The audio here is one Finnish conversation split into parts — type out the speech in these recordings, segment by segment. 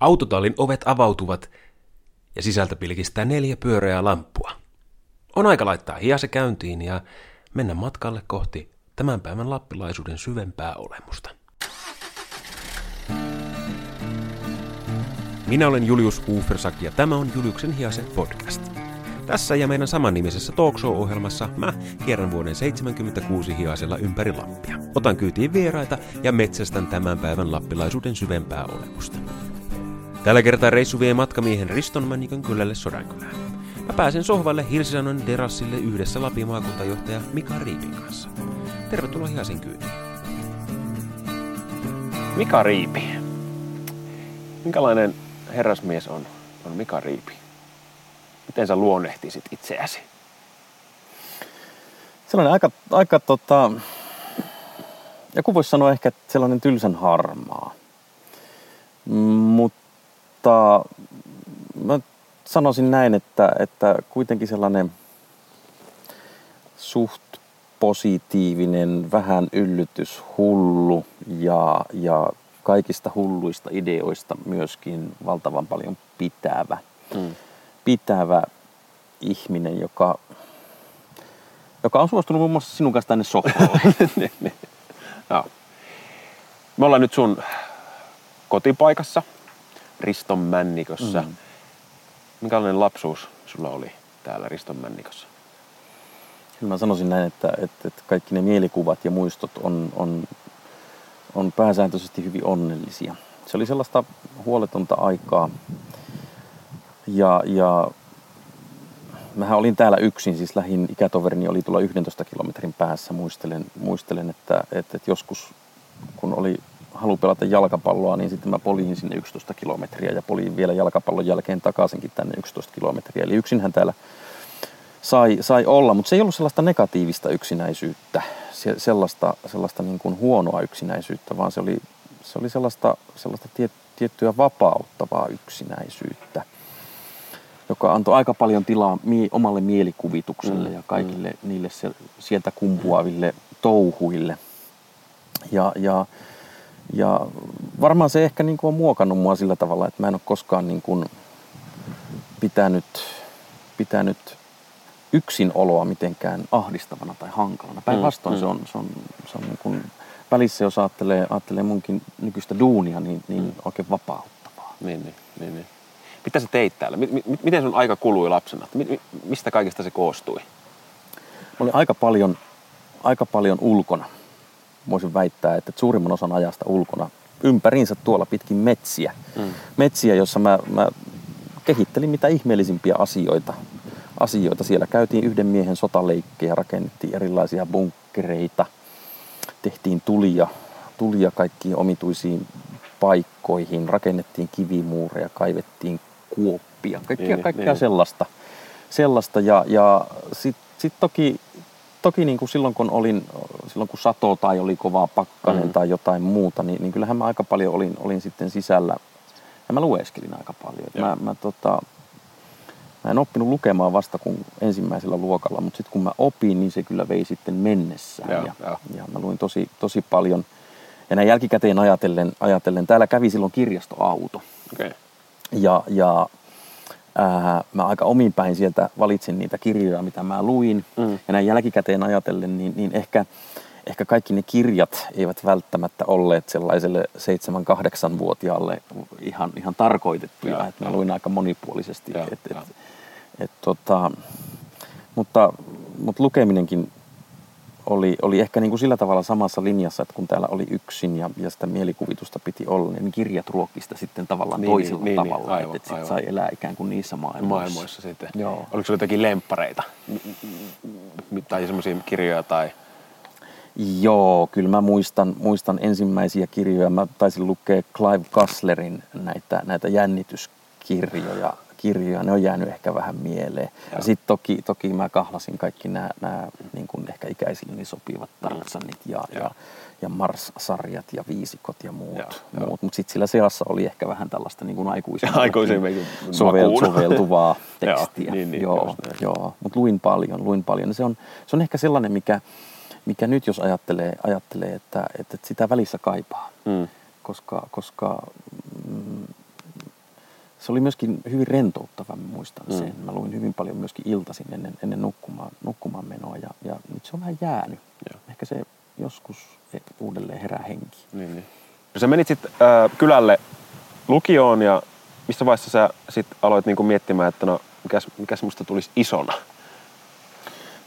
Autotallin ovet avautuvat ja sisältä pilkistää neljä pyöreää lamppua. On aika laittaa hiase käyntiin ja mennä matkalle kohti tämän päivän lappilaisuuden syvempää olemusta. Minä olen Julius Ufersak ja tämä on Juliuksen hiase podcast. Tässä ja meidän samannimisessä talkshow-ohjelmassa mä kierrän vuoden 76 hiasella ympäri Lappia. Otan kyytiin vieraita ja metsästän tämän päivän lappilaisuuden syvempää olemusta. Tällä kertaa reissu vie matkamiehen Riston Männikön kylälle Sodankylään. Mä pääsen sohvalle Hirsisanon terassille yhdessä Lapin maakuntajohtaja Mika Riipin kanssa. Tervetuloa Hiasin kyytiin. Mika Riipi. Minkälainen herrasmies on, on Mika Riipi? Miten sä luonnehtisit itseäsi? Sellainen aika, aika tota, joku voisi sanoa ehkä että sellainen tylsän harmaa. Mutta mä sanoisin näin, että, että kuitenkin sellainen suht positiivinen, vähän yllytys, hullu ja, ja kaikista hulluista ideoista myöskin valtavan paljon pitävä. Mm. Pitävä ihminen, joka, joka on suostunut muun muassa sinun kanssa tänne sohvalle. Joo. Me ollaan nyt sun kotipaikassa, Riston Männikossa. Mm. Minkälainen lapsuus sulla oli täällä Riston Männikossa? Kyllä mä sanoisin näin, että, että, että kaikki ne mielikuvat ja muistot on, on, on pääsääntöisesti hyvin onnellisia. Se oli sellaista huoletonta aikaa. Ja, ja mähän olin täällä yksin, siis lähin ikätoverini oli tuolla 11 kilometrin päässä. Muistelen, muistelen että, että, että joskus kun oli halu pelata jalkapalloa, niin sitten mä poliin sinne 11 kilometriä ja poliin vielä jalkapallon jälkeen takaisinkin tänne 11 kilometriä. Eli yksinhän täällä sai, sai olla, mutta se ei ollut sellaista negatiivista yksinäisyyttä, se, sellaista, sellaista niin kuin huonoa yksinäisyyttä, vaan se oli, se oli sellaista, sellaista tiet, tiettyä vapauttavaa yksinäisyyttä, joka antoi aika paljon tilaa mie, omalle mielikuvitukselle mm, ja kaikille mm. niille se, sieltä kumpuaville touhuille. Ja, ja, ja varmaan se ehkä niin kuin on muokannut mua sillä tavalla, että mä en ole koskaan niin kuin pitänyt, pitänyt yksinoloa mitenkään ahdistavana tai hankalana. Päinvastoin mm, se on, se on, se on niin kuin, välissä, jos ajattelee, ajattelee munkin nykyistä duunia, niin, niin mm. oikein vapauttavaa. Niin, niin, niin, niin. Mitä sä teit täällä? Miten sun aika kului lapsena? Mistä kaikesta se koostui? Mä olin aika paljon, aika paljon ulkona. Voisin väittää, että suurimman osan ajasta ulkona. Ympäriinsä tuolla pitkin metsiä. Mm. Metsiä, jossa mä, mä kehittelin mitä ihmeellisimpiä asioita asioita. Siellä käytiin yhden miehen sotaleikkejä, rakennettiin erilaisia bunkkereita, tehtiin tulia, tulia kaikkiin omituisiin paikkoihin, rakennettiin kivimuureja, kaivettiin kuoppia, kaikkea, niin, kaikkea niin. sellaista. sellaista. Ja, ja sitten sit toki, toki niin kuin silloin, kun olin, silloin kun sato tai oli kovaa pakkanen mm. tai jotain muuta, niin, niin kyllähän mä aika paljon olin, olin sitten sisällä ja mä lueskelin aika paljon. Mä, mä tota, Mä en oppinut lukemaan vasta kun ensimmäisellä luokalla, mutta sitten kun mä opin, niin se kyllä vei sitten mennessään. Joo, ja, jo. ja mä luin tosi, tosi paljon. Ja näin jälkikäteen ajatellen, ajatellen täällä kävi silloin kirjastoauto. Okay. Ja, ja ää, mä aika omin päin sieltä valitsin niitä kirjoja, mitä mä luin. Mm. Ja näin jälkikäteen ajatellen, niin, niin ehkä, ehkä kaikki ne kirjat eivät välttämättä olleet sellaiselle 7-8-vuotiaalle ihan, ihan tarkoitettuja. Ja, että mä luin aika monipuolisesti. Ja, et, et, et tota, mutta, mutta lukeminenkin oli, oli ehkä niin kuin sillä tavalla samassa linjassa, että kun täällä oli yksin ja, ja sitä mielikuvitusta piti olla, niin kirjat ruokkista sitten tavallaan niin, toisella niin, tavalla, niin, aivan, että, että sai elää ikään kuin niissä maailmoissa. Maailmoissa sitten. Joo. Oliko sinulla jotakin lemppareita tai semmoisia kirjoja tai... Joo, kyllä mä muistan, muistan ensimmäisiä kirjoja. Mä taisin lukea Clive Kasslerin näitä, näitä jännityskirjoja kirjoja, ne on jäänyt ehkä vähän mieleen. Ja, ja sitten toki, toki mä kahlasin kaikki nämä, nämä niin kuin ehkä ikäisilleni sopivat Tarzanit ja, ja. ja, ja Mars-sarjat ja viisikot ja muut. Ja, muut. Mutta sitten sillä seassa oli ehkä vähän tällaista niin kuin aikuisemmin sovel, soveltuvaa tekstiä. ja, niin, niin, joo, joo. Mutta luin paljon, luin paljon. Se on, se on ehkä sellainen, mikä, mikä nyt jos ajattelee, ajattelee että, että sitä välissä kaipaa. Mm. Koska, koska mm, se oli myöskin hyvin rentouttava, mä muistan Mm. sen. Mä luin hyvin paljon myöskin iltaisin ennen, ennen nukkumaan, nukkumaan menoa ja, ja nyt se on vähän jäänyt. Joo. Ehkä se joskus uudelleen herää henki. Niin, niin. Sä menit sitten äh, kylälle lukioon ja missä vaiheessa sä sit aloit niinku miettimään, että no mikäs, mikäs musta tulisi isona?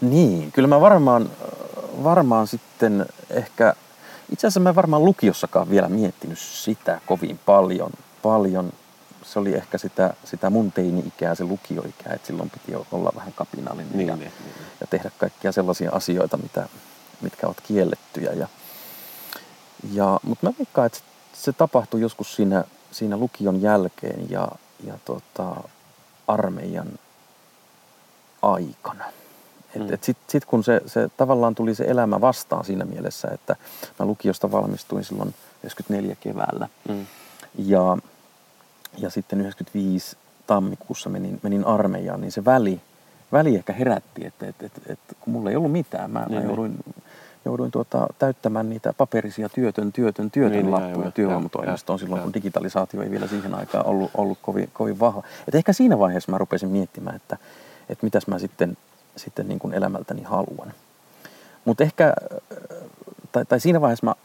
Niin, kyllä mä varmaan, varmaan sitten ehkä, itse asiassa mä en varmaan lukiossakaan vielä miettinyt sitä kovin paljon. paljon. Se oli ehkä sitä, sitä mun teini-ikää, se lukioikää, että silloin piti olla vähän kapinallinen Niin, ja, niin, niin. ja tehdä kaikkia sellaisia asioita, mitä, mitkä ovat kiellettyjä. Ja, ja, mutta mä veikkaan, että se, se tapahtui joskus siinä, siinä lukion jälkeen ja, ja tota, armeijan aikana. Et, Mm. et Sitten sit kun se, se tavallaan tuli se elämä vastaan siinä mielessä, että mä lukiosta valmistuin silloin 94 keväällä Mm. ja, ja sitten 95 tammikuussa menin, menin armeijaan, niin se väli, väli ehkä herätti, että et, et, et, kun mulla ei ollut mitään, mä, Niin, mä niin. jouduin, jouduin tuota, täyttämään niitä paperisia työtön, työtön, työtön Niin, niin, lappuja työvoimatoimistoon silloin, joo. kun digitalisaatio ei vielä siihen aikaan ollut, ollut kovin, kovin vahva. Et ehkä siinä vaiheessa mä rupesin miettimään, että, että mitäs mä sitten, sitten niin kuin elämältäni haluan. Mutta ehkä, tai, tai siinä vaiheessa mä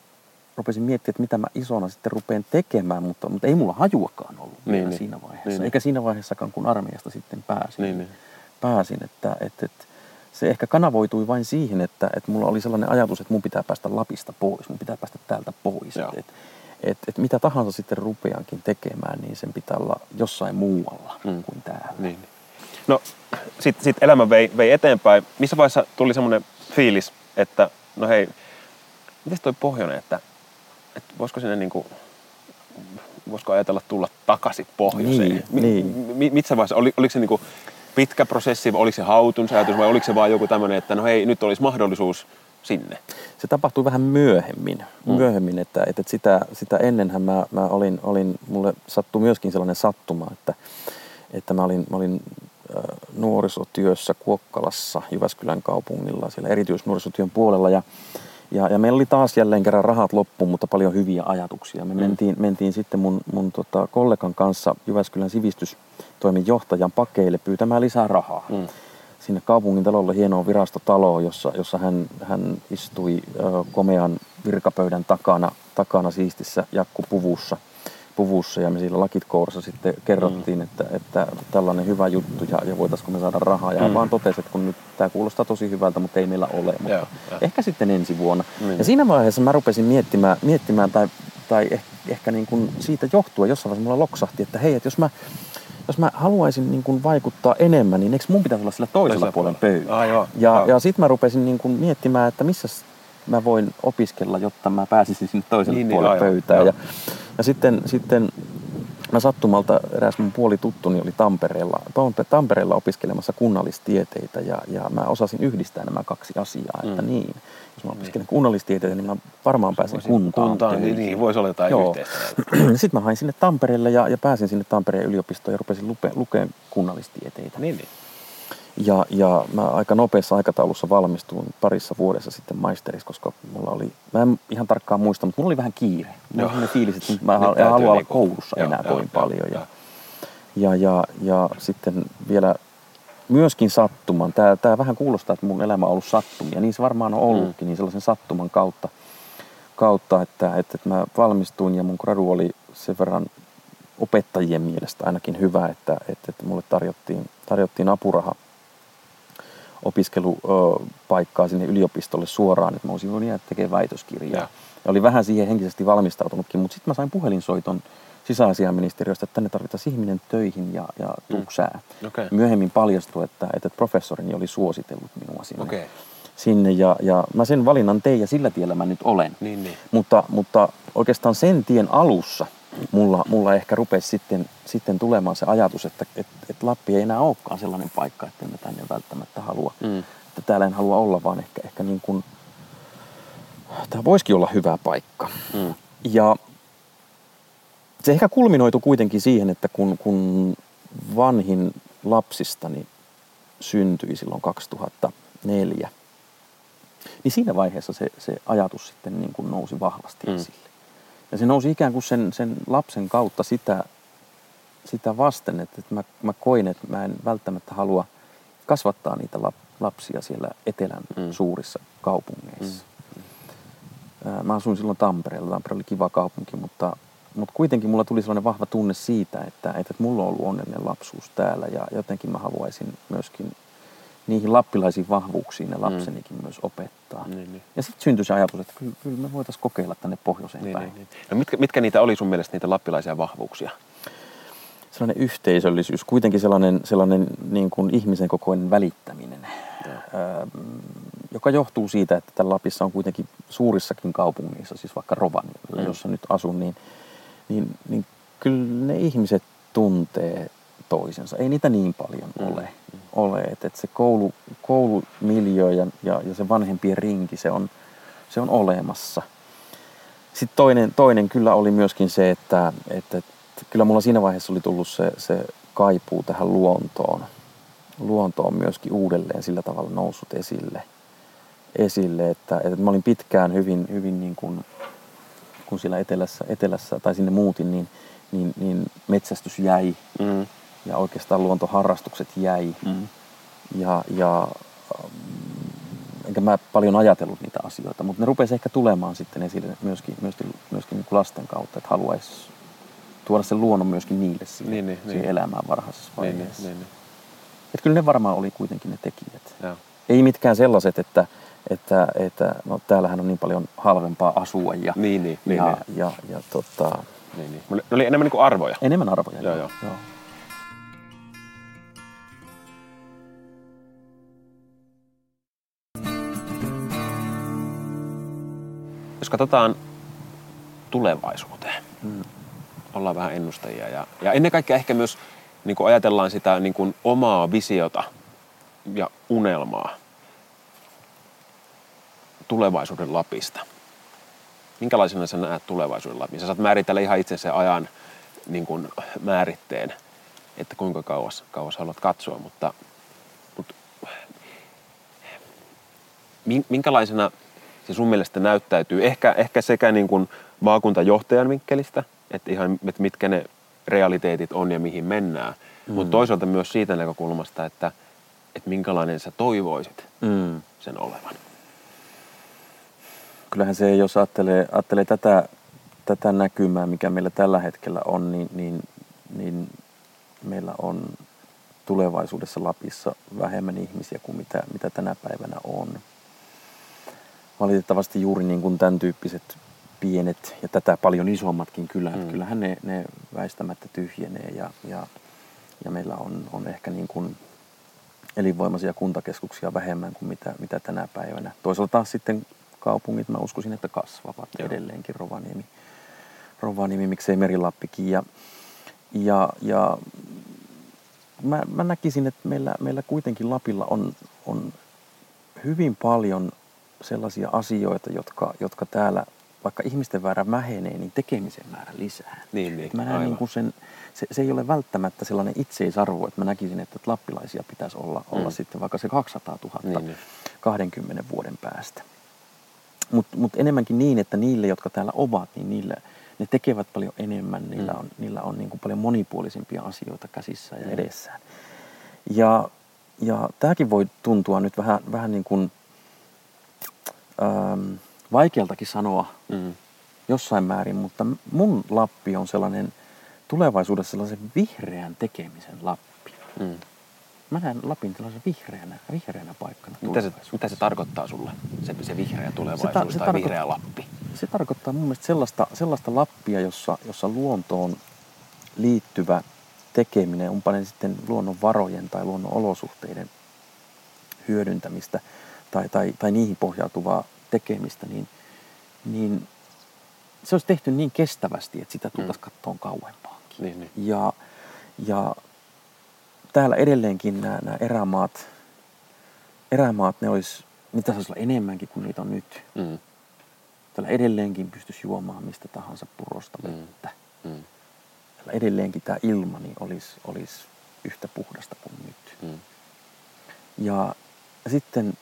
rupesin miettimään, että mitä mä isona sitten rupean tekemään, mutta, mutta ei mulla hajuakaan ollut Niin, niin. siinä vaiheessa. Niin, niin. Eikä siinä vaiheessakaan, kun armeijasta sitten pääsin. Niin, niin. pääsin että, että, että se ehkä kanavoitui vain siihen, että, että mulla oli sellainen ajatus, että mun pitää päästä Lapista pois, mun pitää päästä täältä pois. Joo. Että, että, että, että mitä tahansa sitten rupeankin tekemään, niin sen pitää olla jossain muualla Mm. mm. kuin täällä. Niin. niin. No, sitten sit elämä vei, vei eteenpäin. Missä vaiheessa tuli semmoinen fiilis, että no hei, miten toi pohjoinen, että, että voisiko sinne niinku, voisiko ajatella tulla takaisin pohjoiseen? Niin, niin. Mi, missä vaiheessa, oli, oliko se niinku pitkä prosessi, vai oliko se hautun ajatus vai oliko se vaan joku tämmöinen, että no hei, nyt olisi mahdollisuus sinne? se tapahtui vähän myöhemmin, Mm. myöhemmin että, että sitä, sitä ennenhän mä, mä olin, olin, mulle sattui myöskin sellainen sattuma, että, että mä olin, mä olin nuorisotyössä Kuokkalassa Jyväskylän kaupungilla siellä erityisnuorisotyön puolella ja, ja, ja meillä oli taas jälleen kerran rahat loppuun, mutta paljon hyviä ajatuksia. Me Mm. mentiin, mentiin sitten mun, mun tota, kollegan kanssa Jyväskylän sivistystoimen johtajan pakeille pyytämään lisää rahaa Mm. sinne kaupungin talolle hienoon virastotaloon, jossa, jossa hän, hän istui ö, komean virkapöydän takana, takana siistissä jakkupuvussa puvussa ja me siellä lakit kourassa sitten kerrottiin, mm. että, että tällainen hyvä juttu ja, ja voitaisiko me saada rahaa. Ja Mm. vaan totesi, että kun nyt tämä kuulostaa tosi hyvältä, mutta ei meillä ole. Mutta Joo, joo. ehkä sitten ensi vuonna. Niin. Ja siinä vaiheessa mä rupesin miettimään, miettimään tai, tai ehkä, ehkä niin kuin siitä johtuen jossain vaiheessa mulla loksahti, että hei, että jos mä, jos mä haluaisin niin kuin vaikuttaa enemmän, niin eikö mun pitäisi olla sillä toisella Toisella puolen puolella. Ah, joo, Ja, joo. ja sitten mä rupesin niin kuin miettimään, että missä mä voin opiskella, jotta mä pääsisin sinne toiselle Niin, niin, niin, puolelle aivan, pöytään. joo. Ja, sitten, sitten mä sattumalta eräs mun puolituttuni oli Tampereella, Tampe- Tampereella opiskelemassa kunnallistieteitä ja, ja mä osasin yhdistää nämä kaksi asiaa, että Mm. niin, jos mä opiskelen kunnallistieteitä, niin mä varmaan pääsen Voisin- kuntaan. kuntaan niin, niin, voisi olla jotain Joo. yhteistä. Sitten mä hain sinne Tampereelle ja, ja pääsin sinne Tampereen yliopistoon ja rupesin lupe, lukemaan kunnallistieteitä. Niin, niin. Ja, ja mä aika nopeassa aikataulussa valmistuin parissa vuodessa sitten maisteriksi, koska mulla oli, mä en ihan tarkkaan muista, mutta mulla oli vähän kiire. Mulla oli fiilis, että mä en halua olla niinku- koulussa joo, enää joo, kovin joo, paljon. joo. Ja, ja, ja, ja sitten vielä myöskin sattuman, tämä, tämä vähän kuulostaa, että mun elämä on ollut sattumia, niin se varmaan on ollutkin, niin sellaisen sattuman kautta, kautta että, että, että mä valmistuin ja mun gradu oli sen verran opettajien mielestä ainakin hyvä, että, että, että mulle tarjottiin, tarjottiin apuraha opiskelupaikkaa sinne yliopistolle suoraan, että mä olisin voinut jäädä tekemään väitöskirjaa. Joo. Ja oli vähän siihen henkisesti valmistautunutkin, mutta sitten mä sain puhelinsoiton sisäasiaministeriöstä, että tänne tarvitaan ihminen töihin ja, ja tuksää. Okei. Myöhemmin paljastui, että, että professorini oli suositellut minua sinne, Okei. sinne ja, ja mä sen valinnan tein ja sillä tiellä mä nyt olen. Niin, niin. Mutta, mutta oikeastaan sen tien alussa mulla, mulla ehkä rupesi sitten, sitten tulemaan se ajatus, että et, et Lappi ei enää olekaan sellainen paikka, että en mä tänne välttämättä halua. Mm. Että täällä en halua olla, vaan ehkä, ehkä niin kuin, tämä voisikin olla hyvä paikka. Mm. Ja se ehkä kulminoitu kuitenkin siihen, että kun, kun vanhin lapsistani syntyi silloin 2004, niin siinä vaiheessa se, se ajatus sitten niin kuin nousi vahvasti Mm. esille. Ja se nousi ikään kuin sen, sen lapsen kautta sitä, sitä vasten, että, että mä, mä koin, että mä en välttämättä halua kasvattaa niitä lap, lapsia siellä etelän mm. suurissa kaupungeissa. Mm. Mä asuin silloin Tampereella. Tampere oli kiva kaupunki, mutta, mutta kuitenkin mulla tuli sellainen vahva tunne siitä, että, että mulla on ollut onnellinen lapsuus täällä ja jotenkin mä haluaisin myöskin niihin lappilaisiin vahvuuksiin ne mm. lapsenikin mm. myös opettaa. Niin, niin. Ja sitten syntyi se ajatus, että kyllä, kyllä me voitaisiin kokeilla tänne pohjoiseen niin, päin. Niin, niin. No mitkä, mitkä niitä oli sun mielestä niitä lappilaisia vahvuuksia? Sellainen yhteisöllisyys, kuitenkin sellainen, sellainen niin kuin ihmisen kokoinen välittäminen, öö, joka johtuu siitä, että täällä Lapissa on kuitenkin suurissakin kaupungeissa, siis vaikka Rovaniemellä, mm. jossa nyt asun, niin, niin, niin kyllä ne ihmiset tuntee toisensa. Ei niitä niin paljon mm. ole. Ole. Että et se koulu, koulumiljö ja, ja, ja se vanhempien rinki, se on, se on olemassa. Sitten toinen, toinen kyllä oli myöskin se, että, että, että kyllä mulla siinä vaiheessa oli tullut se, se kaipuu tähän luontoon. Luonto on myöskin uudelleen sillä tavalla noussut esille, esille että, että mä olin pitkään hyvin, hyvin niin kuin, kun siellä etelässä, etelässä tai sinne muutin, niin, niin, niin metsästys jäi. Mm ja oikeastaan luontoharrastukset jäi. Mm. Ja, ja enkä mä paljon ajatellut niitä asioita, mutta ne rupesi ehkä tulemaan sitten esille myöskin, myöskin, myöskin niin lasten kautta, että haluaisi tuoda sen luonnon myöskin niille siihen, niin, niin, siihen niin. elämään varhaisessa niin, niin, vaiheessa. Niin, niin, niin. Että kyllä ne varmaan oli kuitenkin ne tekijät. Ja. Ei mitkään sellaiset, että, että, että no, täällähän on niin paljon halvempaa asua ja, niin, niin, ja, niin, ja, ja, ja tota... niin, niin. Ne oli enemmän niin kuin arvoja. Enemmän arvoja, joo. joo. joo. Jos katsotaan tulevaisuuteen, hmm. ollaan vähän ennustajia ja, ja ennen kaikkea ehkä myös niin kuin ajatellaan sitä niin kuin omaa visiota ja unelmaa tulevaisuuden Lapista. Minkälaisena sä näet tulevaisuuden Lapin? Sä saat määritellä ihan itse sen ajan niin kuin määritteen, että kuinka kauas, kauas haluat katsoa, mutta, mutta minkälaisena se sun mielestä näyttäytyy? Ehkä, ehkä sekä niin kuin maakuntajohtajan vinkkelistä, että ihan että mitkä ne realiteetit on ja mihin mennään, mm. mutta toisaalta myös siitä näkökulmasta, että, että minkälainen sä toivoisit mm. sen olevan. Kyllähän se, jos ajattelee, ajattelee tätä, tätä näkymää, mikä meillä tällä hetkellä on, niin, niin, niin meillä on tulevaisuudessa Lapissa vähemmän ihmisiä kuin mitä, mitä tänä päivänä on valitettavasti juuri niin kuin tämän tyyppiset pienet ja tätä paljon isommatkin kylät, mm. kyllähän ne, ne väistämättä tyhjenee ja, ja, ja meillä on, on ehkä niin kuin elinvoimaisia kuntakeskuksia vähemmän kuin mitä, mitä tänä päivänä. Toisaalta taas sitten kaupungit, mä uskoisin, että kasvavat Joo. edelleenkin Rovaniemi, Rovaniemi, miksei Merilappikin. Ja, ja, ja mä, mä näkisin, että meillä, meillä kuitenkin Lapilla on, on hyvin paljon sellaisia asioita, jotka, jotka täällä, vaikka ihmisten määrä vähenee, niin tekemisen määrä lisää. Niin, niin, mä näen niin kuin sen, se, se ei ole välttämättä sellainen itseisarvo, että mä näkisin, että lappilaisia pitäisi olla, mm. olla sitten vaikka se 200 000 niin, niin. 20 vuoden päästä. Mutta mut enemmänkin niin, että niille, jotka täällä ovat, niin niille, ne tekevät paljon enemmän, niillä mm. on, niillä on niin kuin paljon monipuolisimpia asioita käsissä ja mm. edessään. Ja, ja tämäkin voi tuntua nyt vähän, vähän niin kuin ähm, vaikealtakin sanoa mm. jossain määrin, mutta mun Lappi on sellainen tulevaisuudessa sellaisen vihreän tekemisen Lappi. Mm. Mä näen Lapin tällaisen vihreänä, vihreänä paikkana mitä se, mitä se tarkoittaa sulle, se, se vihreä tulevaisuus se ta, se tai tarko- vihreä Lappi? Se tarkoittaa mun mielestä sellaista, sellaista Lappia, jossa, jossa luontoon liittyvä tekeminen, onpa ne sitten luonnon varojen tai luonnon olosuhteiden hyödyntämistä – tai, tai, tai niihin pohjautuvaa tekemistä, niin, niin se olisi tehty niin kestävästi, että sitä tultaisiin mm. kattoon kauempaankin. Niin, niin. Ja, ja täällä edelleenkin nämä, nämä erämaat, erämaat, ne olisi, niitä saisi olla enemmänkin kuin niitä on nyt. Mm. Täällä edelleenkin pystyisi juomaan mistä tahansa purosta mm. vettä. Mm. Mm. Täällä edelleenkin tämä ilma niin olisi, olisi yhtä puhdasta kuin nyt. Mm. Ja, ja sitten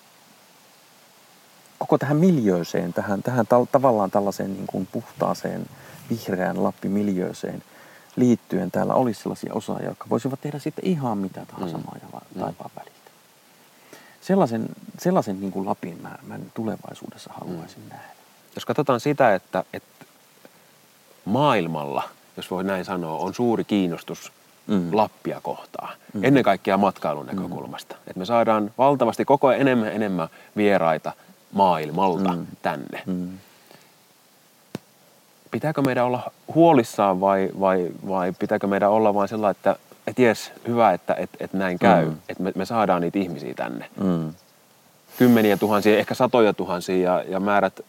koko tähän miljööseen, tähän, tähän tal- tavallaan tällaiseen niin kuin puhtaaseen vihreään Lappi-miljööseen liittyen täällä olisi sellaisia osaajia, jotka voisivat tehdä sitten ihan mitä tahansa mm. maa ja Mm. taivaan väliltä. Sellaisen, sellaisen niin kuin Lapin mä, mä tulevaisuudessa haluaisin Mm. nähdä. Jos katsotaan sitä, että, että maailmalla, jos voi näin sanoa, on suuri kiinnostus Mm. Lappia kohtaan. Mm. Ennen kaikkea matkailun näkökulmasta. Että me saadaan valtavasti koko ajan enemmän enemmän vieraita maailmalta Mm. tänne. Mm. Pitääkö meidän olla huolissaan vai, vai, vai pitääkö meidän olla vain sellainen, että et jes, hyvä, että et, et näin käy. Mm. Että me, me saadaan niitä ihmisiä tänne. Mm. Kymmeniä tuhansia, ehkä satoja tuhansia ja, ja määrät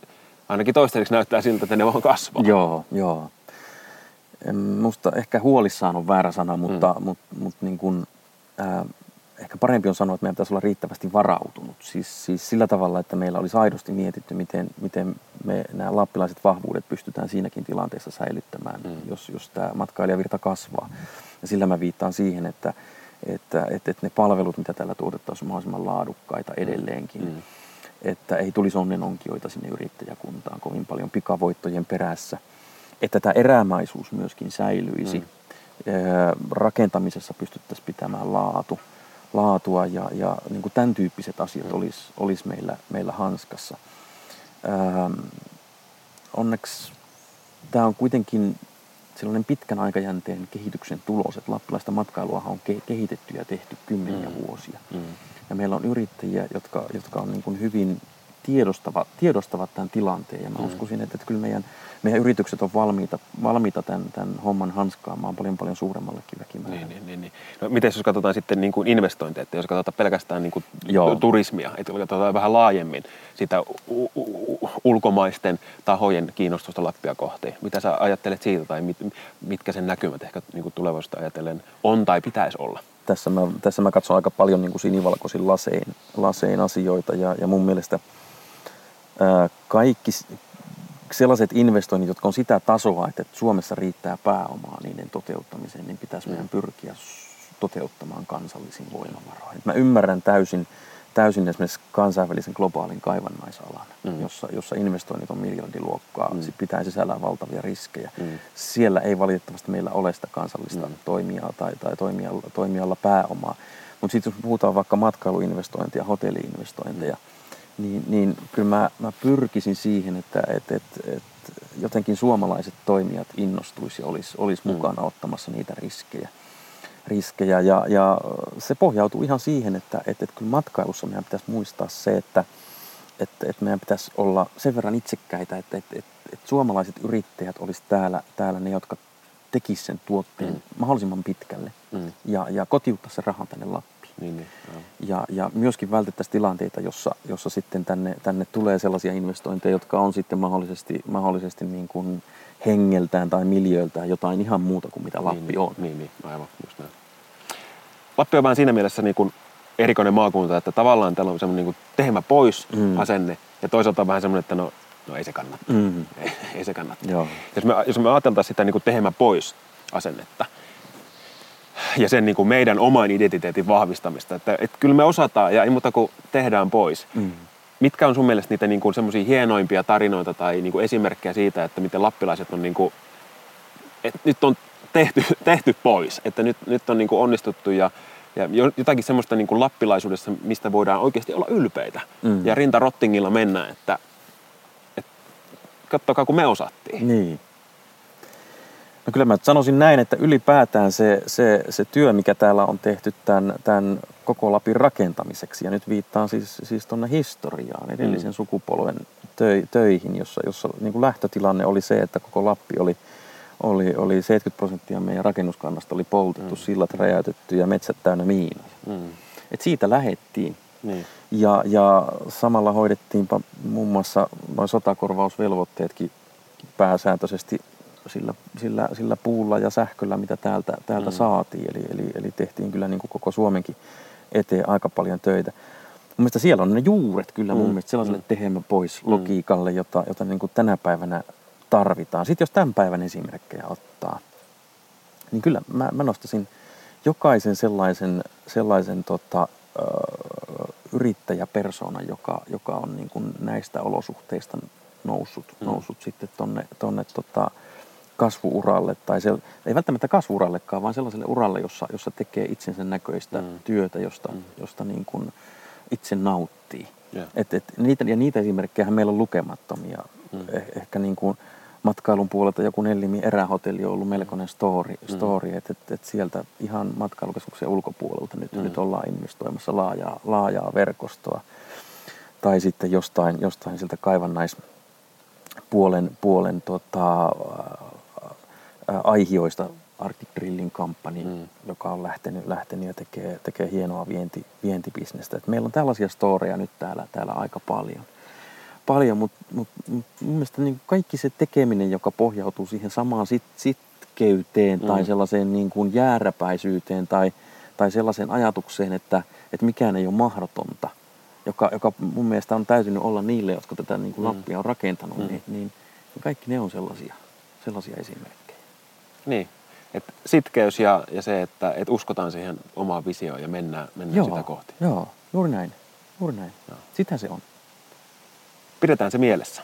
ainakin toistaiseksi näyttää siltä, että ne vaan kasvaa. Joo, joo. Musta ehkä huolissaan on väärä sana, mutta, mm. mut, mut niin kun, ää, ehkä parempi on sanoa, että meidän pitäisi olla riittävästi varautunut. Siis, siis sillä tavalla, että meillä olisi aidosti mietitty, miten, miten me nämä lappilaiset vahvuudet pystytään siinäkin tilanteessa säilyttämään, Mm. mm. jos, jos tämä matkailijavirta kasvaa. Ja sillä mä viittaan siihen, että, että, että, että ne palvelut, mitä täällä tuotettaisiin, on mahdollisimman laadukkaita edelleenkin. Mm. Että ei tulisi onnenonkijoita sinne yrittäjäkuntaan kovin paljon pikavoittojen perässä. Että tämä erämaisuus myöskin säilyisi. Mm. Rakentamisessa pystyttäisiin pitämään laatu, laatua ja, ja niin kuin tämän tyyppiset asiat olisi olis meillä, meillä hanskassa. Öö, onneksi tämä on kuitenkin sellainen pitkän aikajänteen kehityksen tulos, että lappilaista matkailua on ke- kehitetty ja tehty kymmeniä Mm. vuosia. Mm. Ja meillä on yrittäjiä, jotka, jotka on niin kuin hyvin tiedostavat, tiedostavat tämän tilanteen. Ja mä Mm. uskoisin, että, että kyllä meidän, meidän yritykset on valmiita, valmiita tämän, tämän homman hanskaamaan paljon paljon suuremmallekin väkimäärälle. Niin, niin, niin, niin. No, miten jos katsotaan sitten niin kuin investointeja, että jos katsotaan pelkästään niin kuin Joo. turismia, että katsotaan vähän laajemmin sitä u- u- ulkomaisten tahojen kiinnostusta Lappia kohti. Mitä sä ajattelet siitä tai mit, mitkä sen näkymät ehkä niin kuin tulevaisuudesta ajatellen on tai pitäisi olla? Tässä, mä, tässä mä katson aika paljon niin kuin sinivalkoisin lasein, lasein asioita ja, ja mun mielestä kaikki sellaiset investoinnit, jotka on sitä tasoa, että Suomessa riittää pääomaa niiden toteuttamiseen, niin pitäisi meidän pyrkiä s- toteuttamaan kansallisin voimavaroin. Mä ymmärrän täysin, täysin esimerkiksi kansainvälisen globaalin kaivannaisalan, Mm. mm. jossa, jossa investoinnit on miljardiluokkaa, Mm. mm. pitää sisällään valtavia riskejä. Mm. Siellä ei valitettavasti meillä ole sitä kansallista Mm. mm. toimijaa tai, tai toimijalla, toimijalla pääomaa. Mutta sitten jos puhutaan vaikka matkailuinvestointia, hotelliinvestointeja, mm. Niin, niin kyllä mä, mä pyrkisin siihen, että et, et, et jotenkin suomalaiset toimijat innostuisi ja olisi, olisi Mm. mukana ottamassa niitä riskejä. riskejä ja, ja se pohjautuu ihan siihen, että, että, että kyllä matkailussa meidän pitäisi muistaa se, että, että, että meidän pitäisi olla sen verran itsekkäitä, että, että, että, että suomalaiset yrittäjät olisi täällä, täällä ne, jotka tekisivät sen tuotteen Mm. mm. mahdollisimman pitkälle Mm. ja, ja kotiuttaa sen rahan tänne Lappiin. Niin, niin. Ja, ja myöskin vältettäisiin tilanteita, jossa, jossa sitten tänne, tänne tulee sellaisia investointeja, jotka on sitten mahdollisesti, mahdollisesti niin kuin hengeltään tai miljöiltään jotain ihan muuta kuin mitä Lappi niin, on. Niin, niin, aivan, just näin. Lappi on vähän siinä mielessä niin kuin erikoinen maakunta, että tavallaan täällä on semmoinen niin kuin tehmä pois Mm. asenne ja toisaalta on vähän semmoinen, että no, no ei se kannata. Mm. Ei, ei se kannata. Joo. Jos me, jos me ajateltaisiin sitä niin kuin tehmä pois asennetta ja sen niin kuin meidän oman identiteetin vahvistamista, että, että kyllä me osataan ja ei muuta kuin tehdään pois. Mm. Mitkä on sun mielestä niitä niin kuin semmoisia hienoimpia tarinoita tai niin kuin esimerkkejä siitä, että miten lappilaiset on niin kuin, että nyt on tehty, tehty pois, että nyt, nyt on niin kuin onnistuttu ja, ja jo- jotakin semmoista niin kuin lappilaisuudessa, mistä voidaan oikeasti olla ylpeitä Mm. ja rinta rottingilla mennä, että, että katsokaa kun me osattiin. Niin. No kyllä mä sanoisin näin, että ylipäätään se, se, se työ, mikä täällä on tehty tämän, tämän koko Lapin rakentamiseksi, ja nyt viittaan siis, siis tuonne historiaan, edellisen Mm. sukupolven töi, töihin, jossa, jossa niin kuin lähtötilanne oli se, että koko Lappi oli, oli, oli 70 prosenttia meidän rakennuskannasta oli poltettu, Mm. sillat räjäytetty ja metsät täynnä miinoja. Mm. Et siitä lähettiin. Niin. Ja, ja samalla hoidettiinpa muun muassa noin sotakorvausvelvoitteetkin pääsääntöisesti sillä, sillä, sillä puulla ja sähköllä, mitä täältä, täältä Mm. saatiin. Eli, eli, eli tehtiin kyllä niin kuin koko Suomenkin eteen aika paljon töitä. Mun mielestä siellä on ne juuret kyllä mun Mm. mielestä sellaiselle Mm. tehemmä pois Mm. logiikalle, jota, jota niin kuin tänä päivänä tarvitaan. Sitten jos tämän päivän esimerkkejä ottaa, niin kyllä mä, mä nostaisin jokaisen sellaisen, sellaisen tota, ö, yrittäjäpersoonan, joka, joka on niin kuin näistä olosuhteista noussut, Mm. mm. noussut sitten tonne, tonne tota, kasvuuralle, tai se, ei välttämättä kasvuurallekaan, vaan sellaiselle uralle, jossa, jossa tekee itsensä näköistä mm. työtä, josta, mm. josta niin kuin itse nauttii. Yeah. Et, et, niitä, ja niitä esimerkkejä meillä on lukemattomia. Mm. Eh, ehkä niin kuin matkailun puolelta joku Nellimi erähotelli on ollut melkoinen story, mm. story että et, et sieltä ihan matkailukeskuksen ulkopuolelta nyt, mm. nyt ollaan investoimassa laajaa, laajaa verkostoa. Tai sitten jostain, jostain sieltä kaivannaispuolen puolen, tota, aihioista Arctic Drillin kampanja, mm. joka on lähtenyt, lähtenyt ja tekee, tekee hienoa vienti, vientibisnestä. Et meillä on tällaisia storeja nyt täällä, täällä aika paljon paljon, mutta mut, mut mun mielestä niin kaikki se tekeminen, joka pohjautuu siihen samaan sit, sitkeyteen mm. tai sellaiseen niin kuin jääräpäisyyteen tai, tai sellaiseen ajatukseen, että, että mikään ei ole mahdotonta, joka, joka mun mielestä on täytynyt olla niille, jotka tätä niin kuin mm. Lappia on rakentanut, mm. niin, niin kaikki ne on sellaisia, sellaisia esimerkkejä. Niin, että sitkeys ja, ja se, että et uskotaan siihen omaan visioon ja mennään, mennään joo, sitä kohti. Joo, juuri näin. Juuri näin. Joo. Sitä se on pidetään se mielessä.